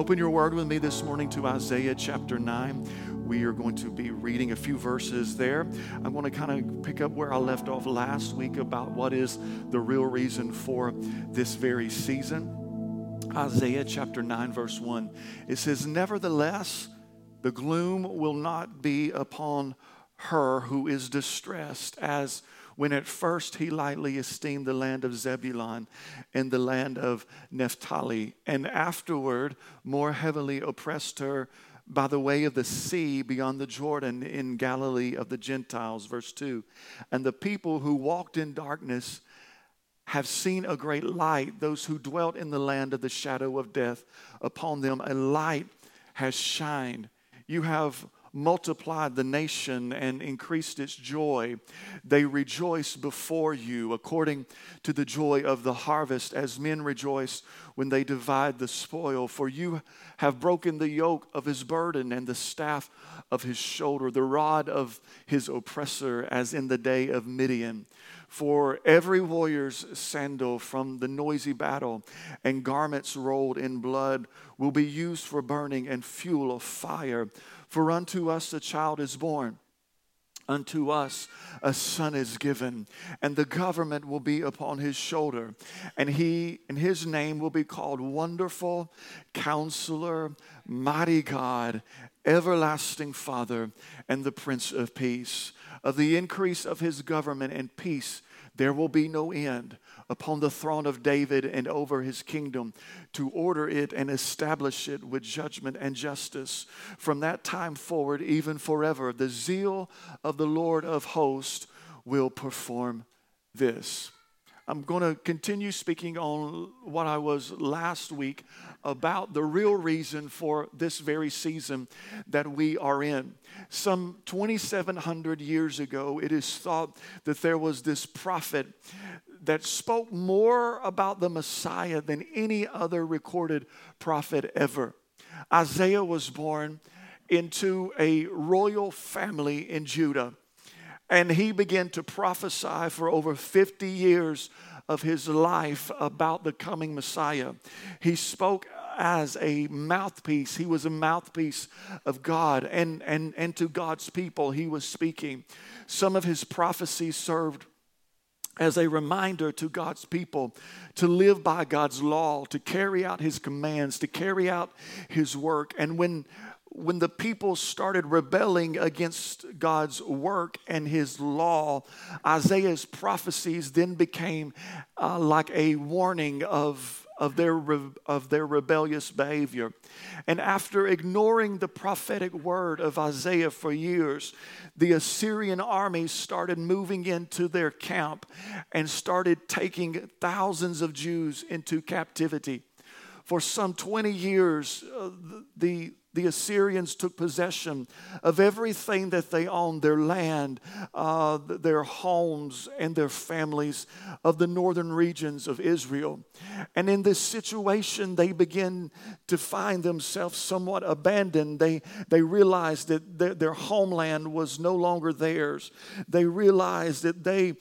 Open your word with me this morning to Isaiah chapter 9. We are going to be reading a few verses there. I'm going to kind of pick up where I left off last week about what is the real reason for this very season. Isaiah chapter 9, verse 1. It says, Nevertheless, the gloom will not be upon her who is distressed, as when at first he lightly esteemed the land of Zebulun and the land of Naphtali, and afterward more heavily oppressed her by the way of the sea beyond the Jordan in Galilee of the Gentiles. Verse 2 And the people who walked in darkness have seen a great light. Those who dwelt in the land of the shadow of death, upon them a light has shined. You have multiplied the nation and increased its joy. They rejoice before you according to the joy of the harvest, as men rejoice when they divide the spoil. For you have broken the yoke of his burden and the staff of his shoulder, the rod of his oppressor, as in the day of Midian. For every warrior's sandal from the noisy battle and garments rolled in blood will be used for burning and fuel of fire for unto us a child is born. Unto us a son is given, and the government will be upon his shoulder, and he and his name will be called Wonderful Counselor, Mighty God, Everlasting Father, and the Prince of Peace. Of the increase of his government and peace there will be no end upon the throne of David and over his kingdom to order it and establish it with judgment and justice from that time forward, even forever. The zeal of the Lord of hosts will perform this. I'm going to continue speaking on what I was last week about the real reason for this very season that we are in. Some 2,700 years ago, it is thought that there was this prophet that spoke more about the Messiah than any other recorded prophet ever. Isaiah was born into a royal family in Judah. And he began to prophesy for over 50 years of his life about the coming Messiah. He spoke as a mouthpiece. He was a mouthpiece of God, and, and, and to God's people, he was speaking. Some of his prophecies served as a reminder to God's people to live by God's law, to carry out his commands, to carry out his work. And when when the people started rebelling against God's work and his law, Isaiah's prophecies then became uh, like a warning of, of, their, re- of their rebellious behavior. And after ignoring the prophetic word of Isaiah for years, the Assyrian armies started moving into their camp and started taking thousands of Jews into captivity. For some 20 years, uh, the, the Assyrians took possession of everything that they owned their land, uh, their homes, and their families of the northern regions of Israel. And in this situation, they begin to find themselves somewhat abandoned. They, they realized that their, their homeland was no longer theirs. They realized that they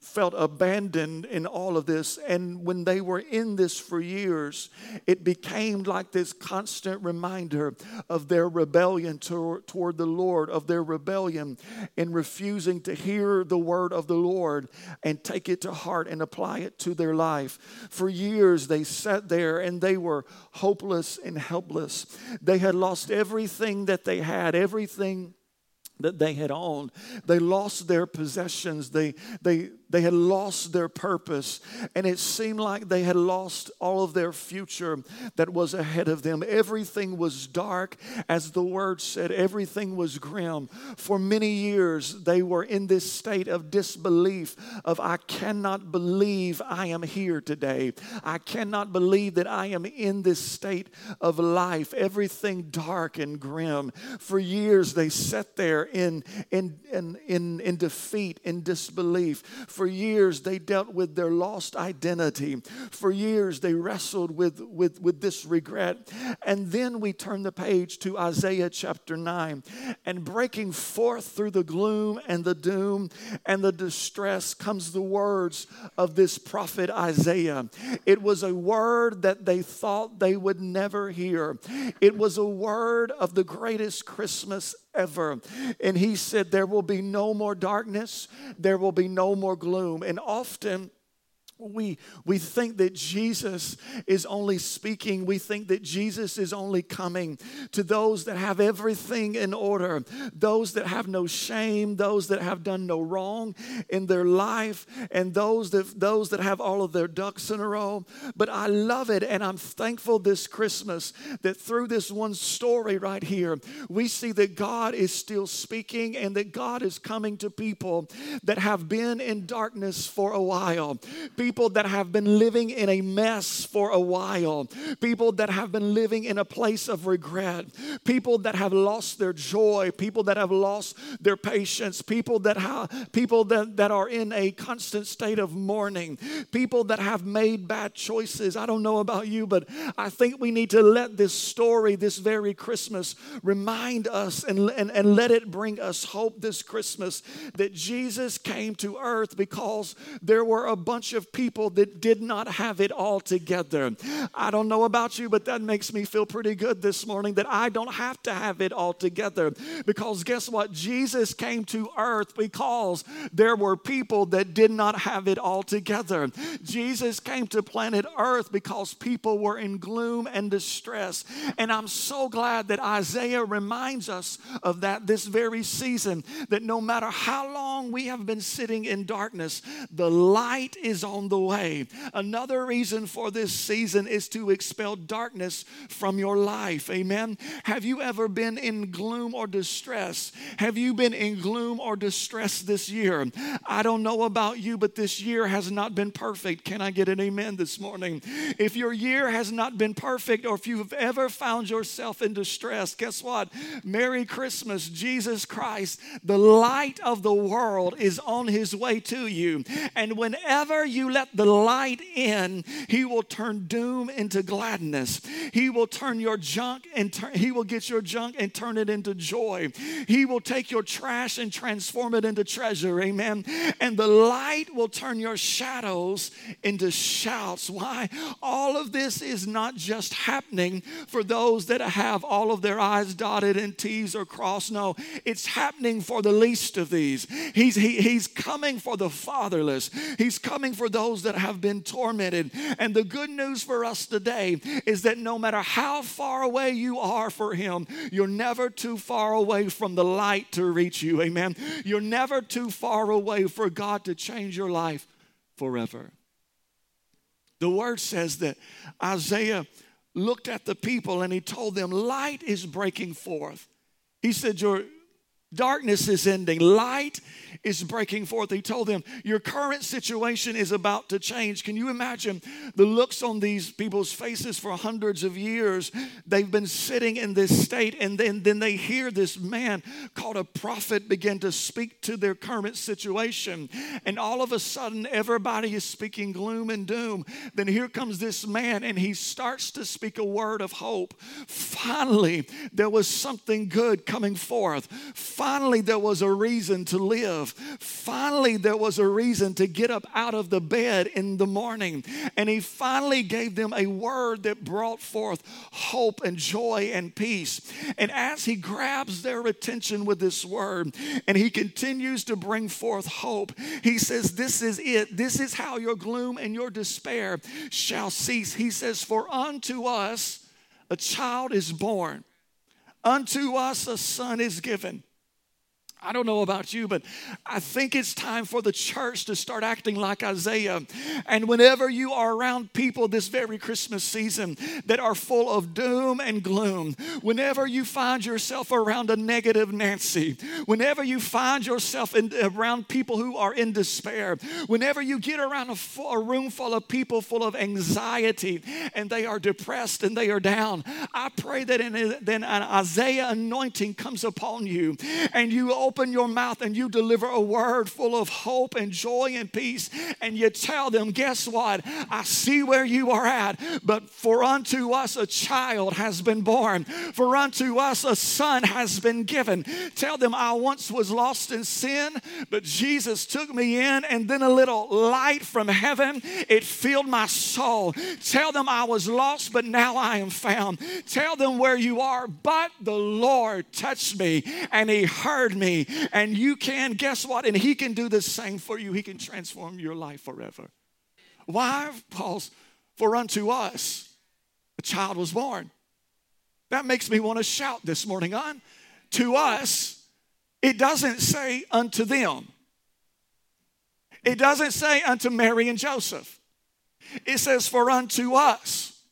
felt abandoned in all of this. And when they were in this for years, it became like this constant reminder of their rebellion to, toward the Lord, of their rebellion in refusing to hear the word of the Lord and take it to heart and apply it to their life. For years, they sat there and they were hopeless and helpless. They had lost everything that they had, everything that they had owned. They lost their possessions. They, they, they had lost their purpose. And it seemed like they had lost all of their future that was ahead of them. Everything was dark. As the word said, everything was grim. For many years, they were in this state of disbelief of, I cannot believe I am here today. I cannot believe that I am in this state of life. Everything dark and grim. For years, they sat there in, in, in, in, in defeat, in disbelief For years, they dealt with their lost identity. For years, they wrestled with, with, with this regret. And then we turn the page to Isaiah chapter 9. And breaking forth through the gloom and the doom and the distress comes the words of this prophet Isaiah. It was a word that they thought they would never hear, it was a word of the greatest Christmas ever. And he said, There will be no more darkness, there will be no more gloom. And often, we, we think that Jesus is only speaking. We think that Jesus is only coming to those that have everything in order, those that have no shame, those that have done no wrong in their life, and those that, those that have all of their ducks in a row. But I love it, and I'm thankful this Christmas that through this one story right here, we see that God is still speaking and that God is coming to people that have been in darkness for a while. People that have been living in a mess for a while, people that have been living in a place of regret, people that have lost their joy, people that have lost their patience, people that have people that, that are in a constant state of mourning, people that have made bad choices. I don't know about you, but I think we need to let this story, this very Christmas, remind us and, and, and let it bring us hope this Christmas that Jesus came to earth because there were a bunch of people people that did not have it all together. I don't know about you, but that makes me feel pretty good this morning that I don't have to have it all together. Because guess what? Jesus came to earth because there were people that did not have it all together. Jesus came to planet earth because people were in gloom and distress. And I'm so glad that Isaiah reminds us of that this very season that no matter how long we have been sitting in darkness, the light is on the way. Another reason for this season is to expel darkness from your life. Amen. Have you ever been in gloom or distress? Have you been in gloom or distress this year? I don't know about you, but this year has not been perfect. Can I get an amen this morning? If your year has not been perfect, or if you've ever found yourself in distress, guess what? Merry Christmas. Jesus Christ, the light of the world, is on his way to you. And whenever you let let the light in, He will turn doom into gladness. He will turn your junk and turn, He will get your junk and turn it into joy. He will take your trash and transform it into treasure. Amen. And the light will turn your shadows into shouts. Why? All of this is not just happening for those that have all of their I's dotted and T's are crossed. No, it's happening for the least of these. He's, he, he's coming for the fatherless. He's coming for those those that have been tormented. And the good news for us today is that no matter how far away you are for Him, you're never too far away from the light to reach you. Amen. You're never too far away for God to change your life forever. The word says that Isaiah looked at the people and he told them, Light is breaking forth. He said, Your darkness is ending, light is breaking forth. He told them, Your current situation is about to change. Can you imagine the looks on these people's faces for hundreds of years? They've been sitting in this state, and then, then they hear this man called a prophet begin to speak to their current situation. And all of a sudden, everybody is speaking gloom and doom. Then here comes this man, and he starts to speak a word of hope. Finally, there was something good coming forth. Finally, there was a reason to live. Finally, there was a reason to get up out of the bed in the morning. And he finally gave them a word that brought forth hope and joy and peace. And as he grabs their attention with this word and he continues to bring forth hope, he says, This is it. This is how your gloom and your despair shall cease. He says, For unto us a child is born, unto us a son is given I don't know about you, but I think it's time for the church to start acting like Isaiah. And whenever you are around people this very Christmas season that are full of doom and gloom, whenever you find yourself around a negative Nancy, whenever you find yourself in, around people who are in despair, whenever you get around a, a room full of people full of anxiety and they are depressed and they are down, I pray that, then an Isaiah anointing comes upon you and you open your mouth and you deliver a word full of hope and joy and peace, and you tell them, Guess what? I see where you are at, but for unto us a child has been born, for unto us a son has been given. Tell them, I once was lost in sin, but Jesus took me in, and then a little light from heaven, it filled my soul. Tell them I was lost, but now I am found. Tell them where you are, but the Lord touched me and He heard me. And you can, guess what? And He can do the same for you. He can transform your life forever. Why? Paul's, for unto us a child was born. That makes me want to shout this morning on. To us, it doesn't say unto them. It doesn't say unto Mary and Joseph. It says, For unto us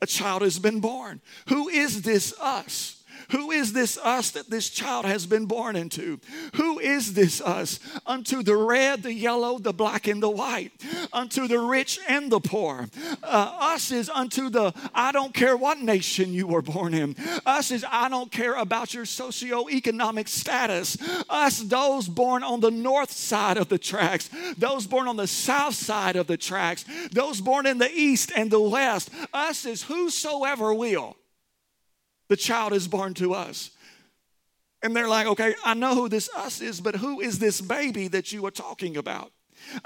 a child has been born. Who is this us? Who is this us that this child has been born into? Who is this us? Unto the red, the yellow, the black, and the white. Unto the rich and the poor. Uh, us is unto the I don't care what nation you were born in. Us is I don't care about your socioeconomic status. Us, those born on the north side of the tracks, those born on the south side of the tracks, those born in the east and the west. Us is whosoever will the child is born to us. And they're like, okay, I know who this us is, but who is this baby that you are talking about?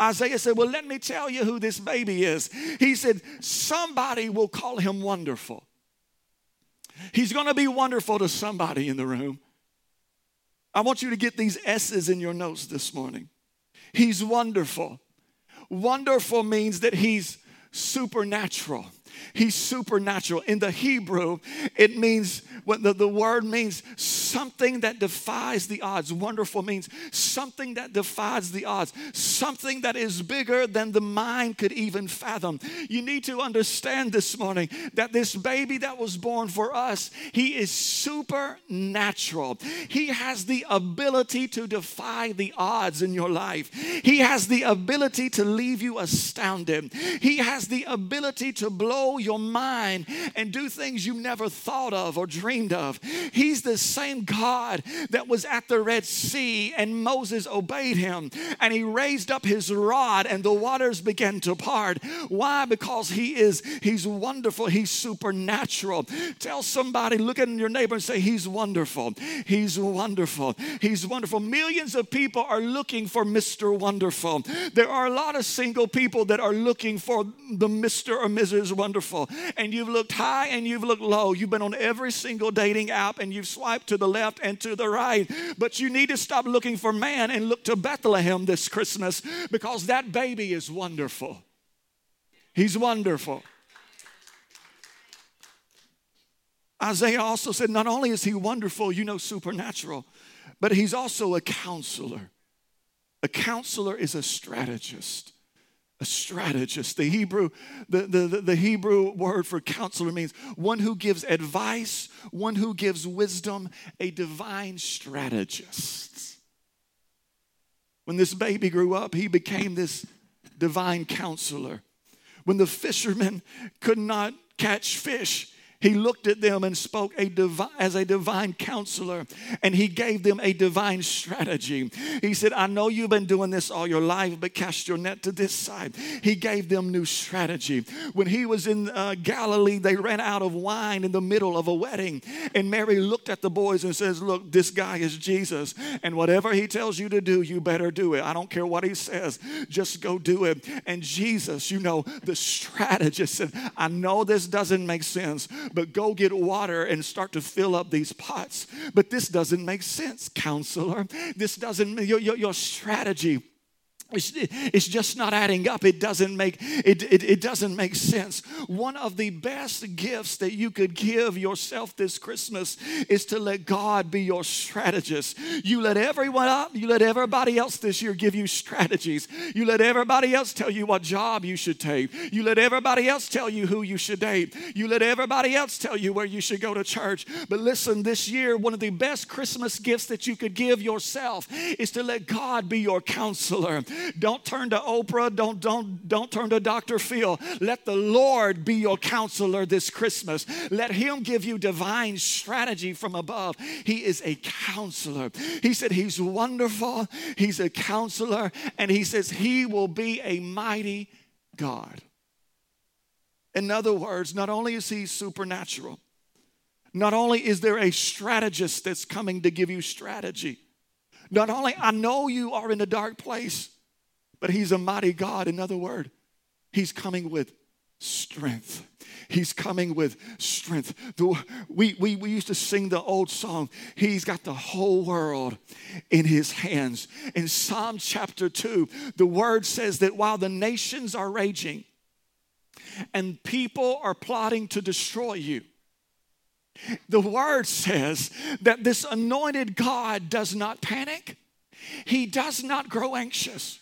Isaiah said, Well, let me tell you who this baby is. He said, Somebody will call him wonderful. He's going to be wonderful to somebody in the room. I want you to get these S's in your notes this morning. He's wonderful. Wonderful means that he's supernatural. He's supernatural. In the Hebrew, it means what the, the word means something that defies the odds. Wonderful means something that defies the odds, something that is bigger than the mind could even fathom. You need to understand this morning that this baby that was born for us, he is supernatural. He has the ability to defy the odds in your life. He has the ability to leave you astounded. He has the ability to blow your mind and do things you never thought of or dreamed of. He's the same God that was at the Red Sea and Moses obeyed him and he raised up his rod and the waters began to part. Why? Because he is, he's wonderful, he's supernatural. Tell somebody, look at your neighbor and say, He's wonderful. He's wonderful. He's wonderful. Millions of people are looking for Mr. Wonderful. There are a lot of single people that are looking for the Mr. or Mrs. Wonderful. And you've looked high and you've looked low. You've been on every single dating app and you've swiped to the left and to the right. But you need to stop looking for man and look to Bethlehem this Christmas because that baby is wonderful. He's wonderful. Isaiah also said, not only is he wonderful, you know, supernatural, but he's also a counselor. A counselor is a strategist a strategist. The Hebrew, the, the, the, Hebrew word for counselor means one who gives advice, one who gives wisdom, a divine strategist. When this baby grew up, he became this divine counselor. When the fishermen could not catch fish, he looked at them and spoke a divi- as a divine counselor, and he gave them a divine strategy. He said, I know you've been doing this all your life, but cast your net to this side. He gave them new strategy. When he was in uh, Galilee, they ran out of wine in the middle of a wedding, and Mary looked at the boys and says, Look, this guy is Jesus, and whatever he tells you to do, you better do it. I don't care what he says, just go do it. And Jesus, you know, the strategist said, I know this doesn't make sense but go get water and start to fill up these pots. But this doesn't make sense, counselor. This doesn't, your, your, your strategy it's, it's, just not adding up. It doesn't make it, it, it, doesn't make sense. One of the best gifts that you could give yourself this Christmas is to let God be your strategist. You let everyone up, you let everybody else this year give you strategies. You let everybody else tell you what job you should take. You let everybody else tell you who you should date. You let everybody else tell you where you should go to church. But listen, this year, one of the best Christmas gifts that you could give yourself is to let God be your counselor Don't turn to Oprah. Don't, don't, don't turn to Dr. Phil. Let the Lord be your counselor this Christmas. Let Him give you divine strategy from above. He is a counselor. He said He's wonderful, He's a counselor, and He says He will be a mighty God. In other words, not only is He supernatural, not only is there a strategist that's coming to give you strategy, not only I know you are in a dark place, but he's a mighty God. In other words, he's coming with strength. He's coming with strength. We, we, we used to sing the old song, He's got the whole world in His hands. In Psalm chapter 2, the word says that while the nations are raging and people are plotting to destroy you, the word says that this anointed God does not panic, he does not grow anxious.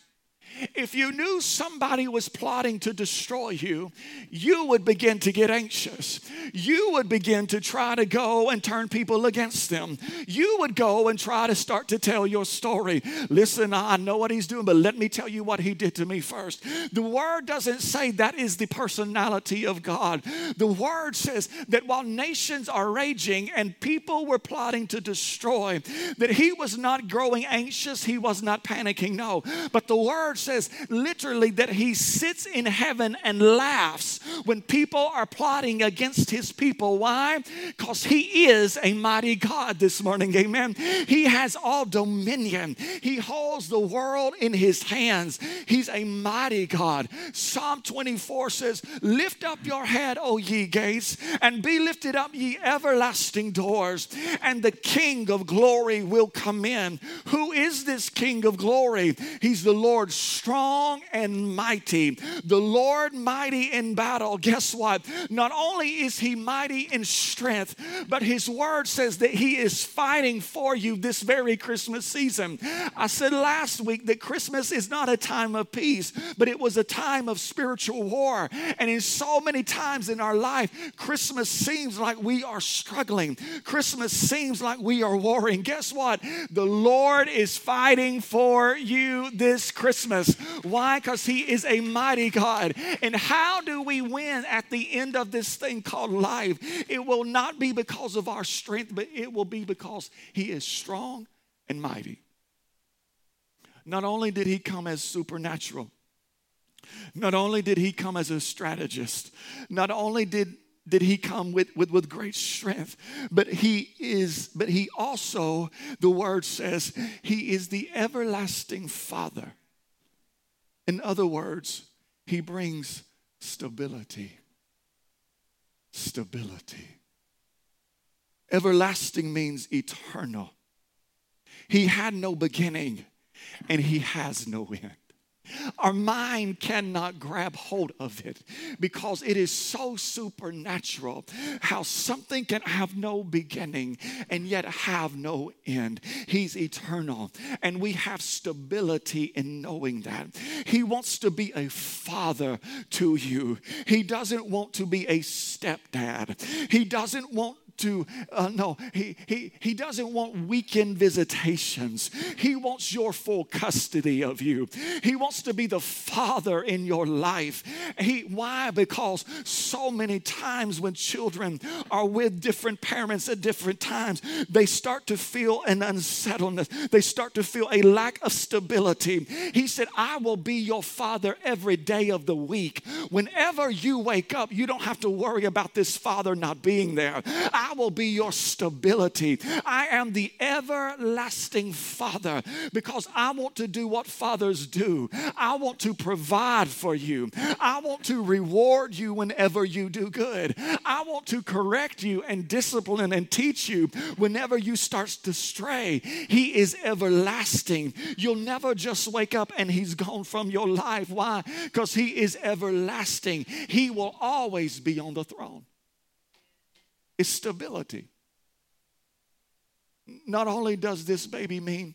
If you knew somebody was plotting to destroy you, you would begin to get anxious. You would begin to try to go and turn people against them. You would go and try to start to tell your story. Listen, I know what he's doing, but let me tell you what he did to me first. The word doesn't say that is the personality of God. The word says that while nations are raging and people were plotting to destroy, that he was not growing anxious, he was not panicking. No, but the word says literally that he sits in heaven and laughs when people are plotting against his people. Why? Because he is a mighty God this morning. Amen. He has all dominion, he holds the world in his hands. He's a mighty God. Psalm 24 says, Lift up your head, O ye gates, and be lifted up, ye everlasting doors, and the King of glory will come in. Who is this King of glory? He's the Lord strong and mighty, the Lord mighty in battle. Guess what? Not only is he mighty in strength, but his word says that he is fighting for you this very Christmas season. I said last week that Christmas is not a time of peace, but it was a time of spiritual war. And in so many times in our life, Christmas seems like we are struggling. Christmas seems like we are warring. Guess what? The Lord is fighting for you this Christmas. Why? Because He is a mighty God. And how do we win at the end of this thing called life? It will not be because of our strength, but it will be because He is strong and mighty. Not only did He come as supernatural, not only did He come as a strategist, not only did did he come with, with, with great strength but he is but he also the word says he is the everlasting father in other words, he brings stability. Stability. Everlasting means eternal. He had no beginning and he has no end. Our mind cannot grab hold of it because it is so supernatural how something can have no beginning and yet have no end. He's eternal, and we have stability in knowing that. He wants to be a father to you, He doesn't want to be a stepdad, He doesn't want to, uh, no, he, he, he doesn't want weekend visitations. He wants your full custody of you. He wants to be the father in your life. He, why? Because so many times when children are with different parents at different times, they start to feel an unsettledness. They start to feel a lack of stability. He said, I will be your father every day of the week. Whenever you wake up, you don't have to worry about this father not being there. I I will be your stability. I am the everlasting Father because I want to do what fathers do. I want to provide for you. I want to reward you whenever you do good. I want to correct you and discipline and teach you whenever you start to stray. He is everlasting. You'll never just wake up and he's gone from your life. Why? Because he is everlasting. He will always be on the throne is stability. Not only does this baby mean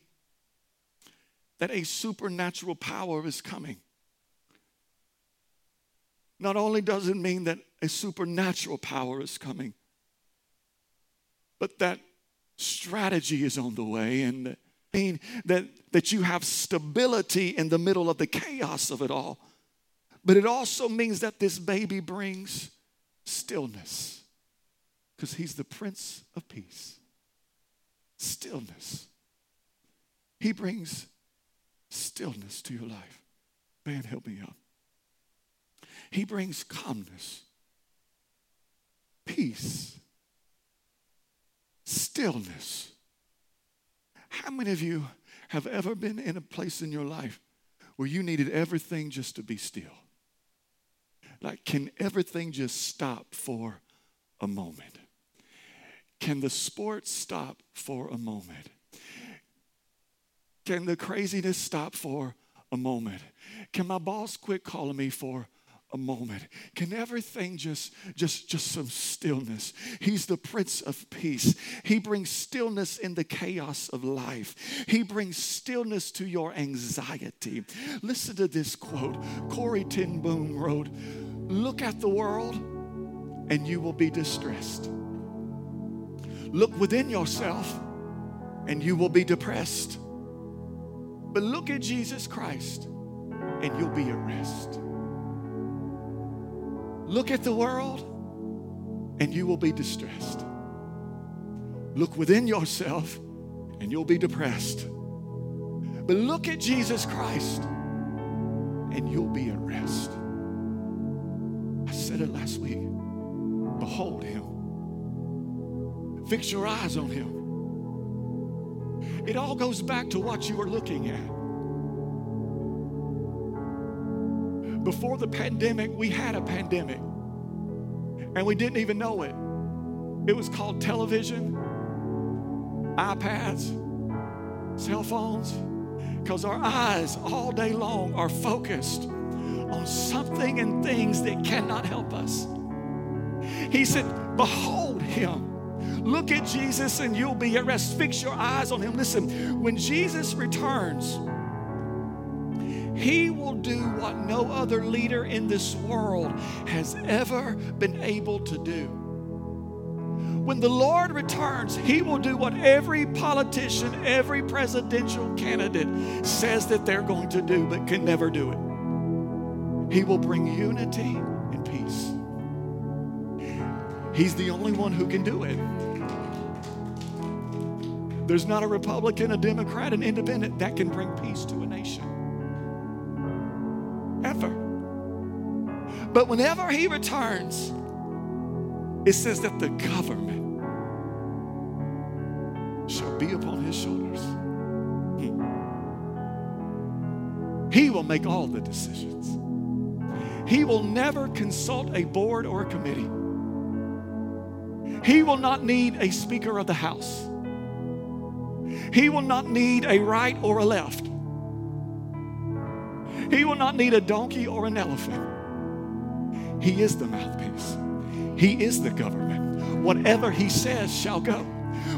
that a supernatural power is coming, not only does it mean that a supernatural power is coming, but that strategy is on the way and mean that, that you have stability in the middle of the chaos of it all. But it also means that this baby brings stillness because he's the Prince of Peace. Stillness. He brings stillness to your life. Man, help me out. He brings calmness, peace, stillness. How many of you have ever been in a place in your life where you needed everything just to be still? Like, can everything just stop for a moment? Can the sports stop for a moment? Can the craziness stop for a moment? Can my boss quit calling me for a moment? Can everything just just just some stillness? He's the prince of peace. He brings stillness in the chaos of life. He brings stillness to your anxiety. Listen to this quote. Corrie ten Boom wrote look at the world and you will be distressed look within yourself and you will be depressed but look at jesus christ and you'll be at rest Look at the world and you will be distressed. Look within yourself and you'll be depressed. But look at Jesus Christ and you'll be at rest. I said it last week. Behold him. Fix your eyes on him. It all goes back to what you were looking at. Before the pandemic, we had a pandemic, and we didn't even know it. It was called television, iPads, cell phones, because our eyes all day long are focused on something and things that cannot help us. He said, Behold him. Look at Jesus and you'll be at rest. Fix your eyes on him. Listen, when Jesus returns, he will do what no other leader in this world has ever been able to do. When the Lord returns, He will do what every politician, every presidential candidate says that they're going to do, but can never do it. He will bring unity and peace. He's the only one who can do it. There's not a Republican, a Democrat, an independent that can bring peace to a nation. Ever. But whenever he returns, it says that the government shall be upon his shoulders. Hmm. He will make all the decisions. He will never consult a board or a committee. He will not need a Speaker of the House. He will not need a right or a left. He will not need a donkey or an elephant. He is the mouthpiece, He is the government. Whatever He says shall go.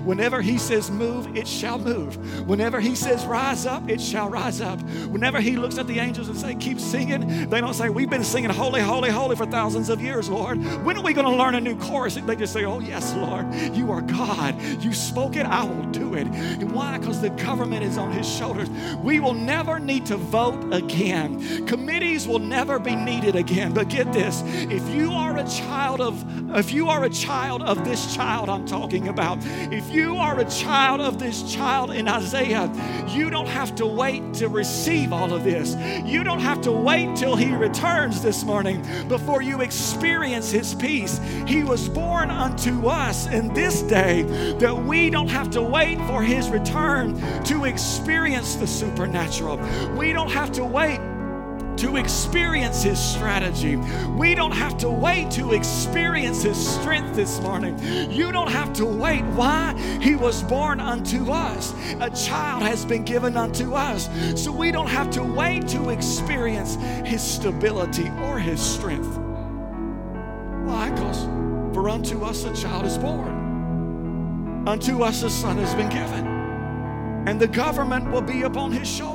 Whenever he says move, it shall move. Whenever he says rise up, it shall rise up. Whenever he looks at the angels and say keep singing, they don't say we've been singing holy, holy, holy for thousands of years, Lord. When are we going to learn a new chorus? They just say, oh yes, Lord, you are God. You spoke it, I will do it. And why? Because the government is on his shoulders. We will never need to vote again. Committees will never be needed again. But get this, if you are a child of if you are a child of this child I'm talking about, if you are a child of this child in Isaiah, you don't have to wait to receive all of this. You don't have to wait till he returns this morning before you experience his peace. He was born unto us in this day that we don't have to wait for his return to experience the supernatural. We don't have to wait to experience His strategy. We don't have to wait to experience His strength this morning. You don't have to wait. Why? He was born unto us, a child has been given unto us. So we don't have to wait to experience His stability or His strength. Why? Because for unto us a child is born, unto us a son has been given, and the government will be upon His shoulder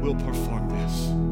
will perform this.